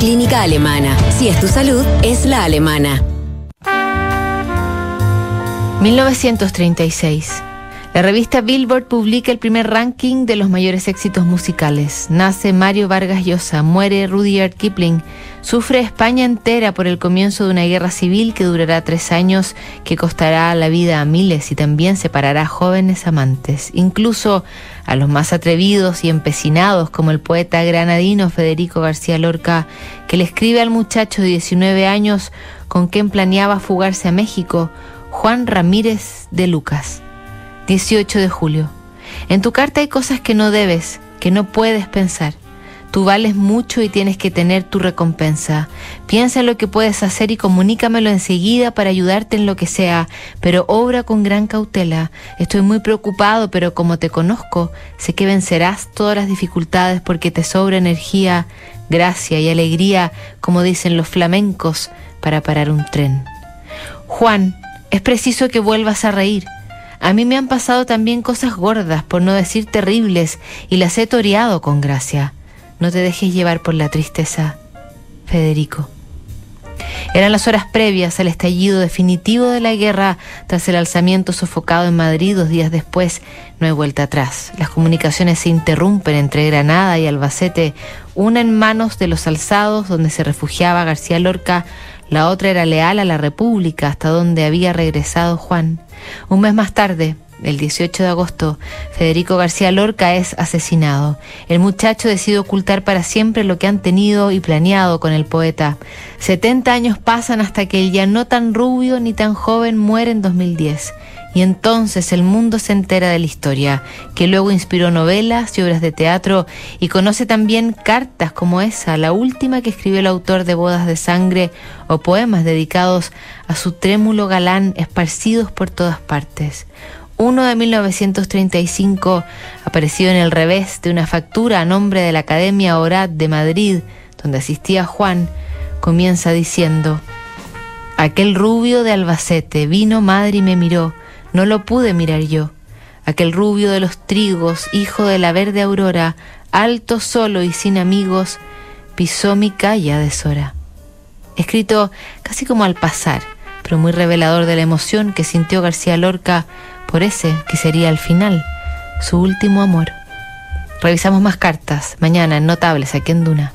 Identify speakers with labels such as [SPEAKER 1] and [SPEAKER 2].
[SPEAKER 1] Clínica Alemana. Si es tu salud, es la alemana.
[SPEAKER 2] 1936. La revista Billboard publica el primer ranking de los mayores éxitos musicales. Nace Mario Vargas Llosa, muere Rudyard Kipling, sufre España entera por el comienzo de una guerra civil que durará tres años, que costará la vida a miles y también separará a jóvenes amantes, incluso a los más atrevidos y empecinados como el poeta granadino Federico García Lorca, que le escribe al muchacho de 19 años con quien planeaba fugarse a México, Juan Ramírez de Lucas. 18 de julio. En tu carta hay cosas que no debes, que no puedes pensar. Tú vales mucho y tienes que tener tu recompensa. Piensa en lo que puedes hacer y comunícamelo enseguida para ayudarte en lo que sea, pero obra con gran cautela. Estoy muy preocupado, pero como te conozco, sé que vencerás todas las dificultades porque te sobra energía, gracia y alegría, como dicen los flamencos, para parar un tren. Juan, es preciso que vuelvas a reír. A mí me han pasado también cosas gordas, por no decir terribles, y las he toreado con gracia. No te dejes llevar por la tristeza. Federico. Eran las horas previas al estallido definitivo de la guerra tras el alzamiento sofocado en Madrid dos días después. No hay vuelta atrás. Las comunicaciones se interrumpen entre Granada y Albacete, una en manos de los alzados donde se refugiaba García Lorca, la otra era leal a la República hasta donde había regresado Juan. Un mes más tarde, el 18 de agosto, Federico García Lorca es asesinado. El muchacho decide ocultar para siempre lo que han tenido y planeado con el poeta. 70 años pasan hasta que el ya no tan rubio ni tan joven muere en 2010. Y entonces el mundo se entera de la historia, que luego inspiró novelas y obras de teatro y conoce también cartas como esa, la última que escribió el autor de Bodas de Sangre o poemas dedicados a su trémulo galán esparcidos por todas partes. Uno de 1935 apareció en el revés de una factura a nombre de la Academia Orat de Madrid, donde asistía Juan, comienza diciendo, Aquel rubio de Albacete vino madre y me miró, no lo pude mirar yo. Aquel rubio de los trigos, hijo de la verde aurora, alto solo y sin amigos, pisó mi calle a deshora. Escrito casi como al pasar, muy revelador de la emoción que sintió García Lorca por ese que sería al final su último amor. Revisamos más cartas mañana en Notables aquí en Duna.